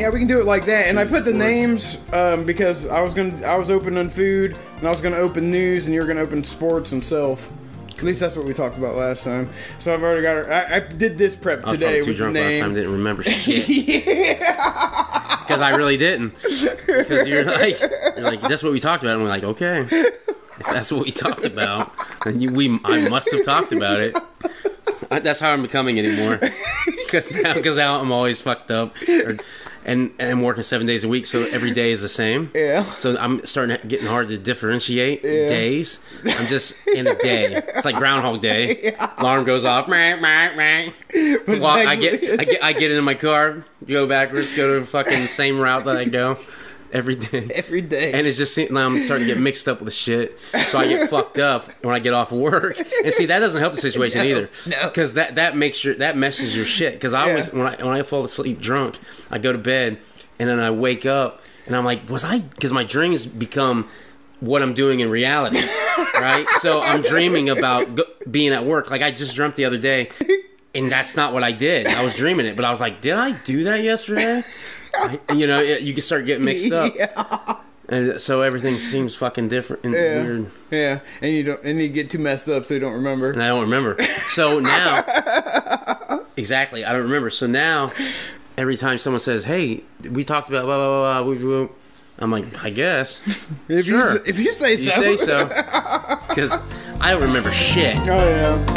Yeah, we can do it like that. And I put the names um, because I was gonna, I was opening food, and I was gonna open news, and you were gonna open sports and self. At least that's what we talked about last time. So I've already got her. I, I did this prep I was today probably too with the drunk last name. time, didn't remember shit. Because I really didn't. Because you're like, you're like, that's what we talked about. And we're like, okay, if that's what we talked about, and you, we, I must have talked about it. I, that's how I'm becoming anymore. Because now, because now I'm always fucked up, or, and and I'm working seven days a week, so every day is the same. Yeah. So I'm starting to getting hard to differentiate days. I'm just in a day. It's like Groundhog Day. Alarm goes off. Meh. I get, I get, I get into my car, go backwards, go to the fucking same route that I go every day. every day. And it's just now I'm starting to get mixed up with the shit, so I get fucked up when I get off work. And see, that doesn't help the situation either, no. because that that makes your that messes your shit. Because I always when I when I fall asleep drunk, I go to bed and then I wake up and I'm like, was I? Because my dreams become what I'm doing in reality, right? So I'm dreaming about go, being at work. Like I just dreamt the other day. And that's not what I did. I was dreaming it, but I was like, "Did I do that yesterday?" I, you know, it, you can start getting mixed up, and so everything seems fucking different and Yeah. weird, yeah, and you don't, and you get too messed up, so you don't remember. and I don't remember. So now, exactly, I don't remember. So now, every time someone says, "Hey, we talked about blah blah blah,", blah, blah, blah," I'm like, "I guess If Sure. you if you say so. you say so," because I don't remember shit. Oh yeah.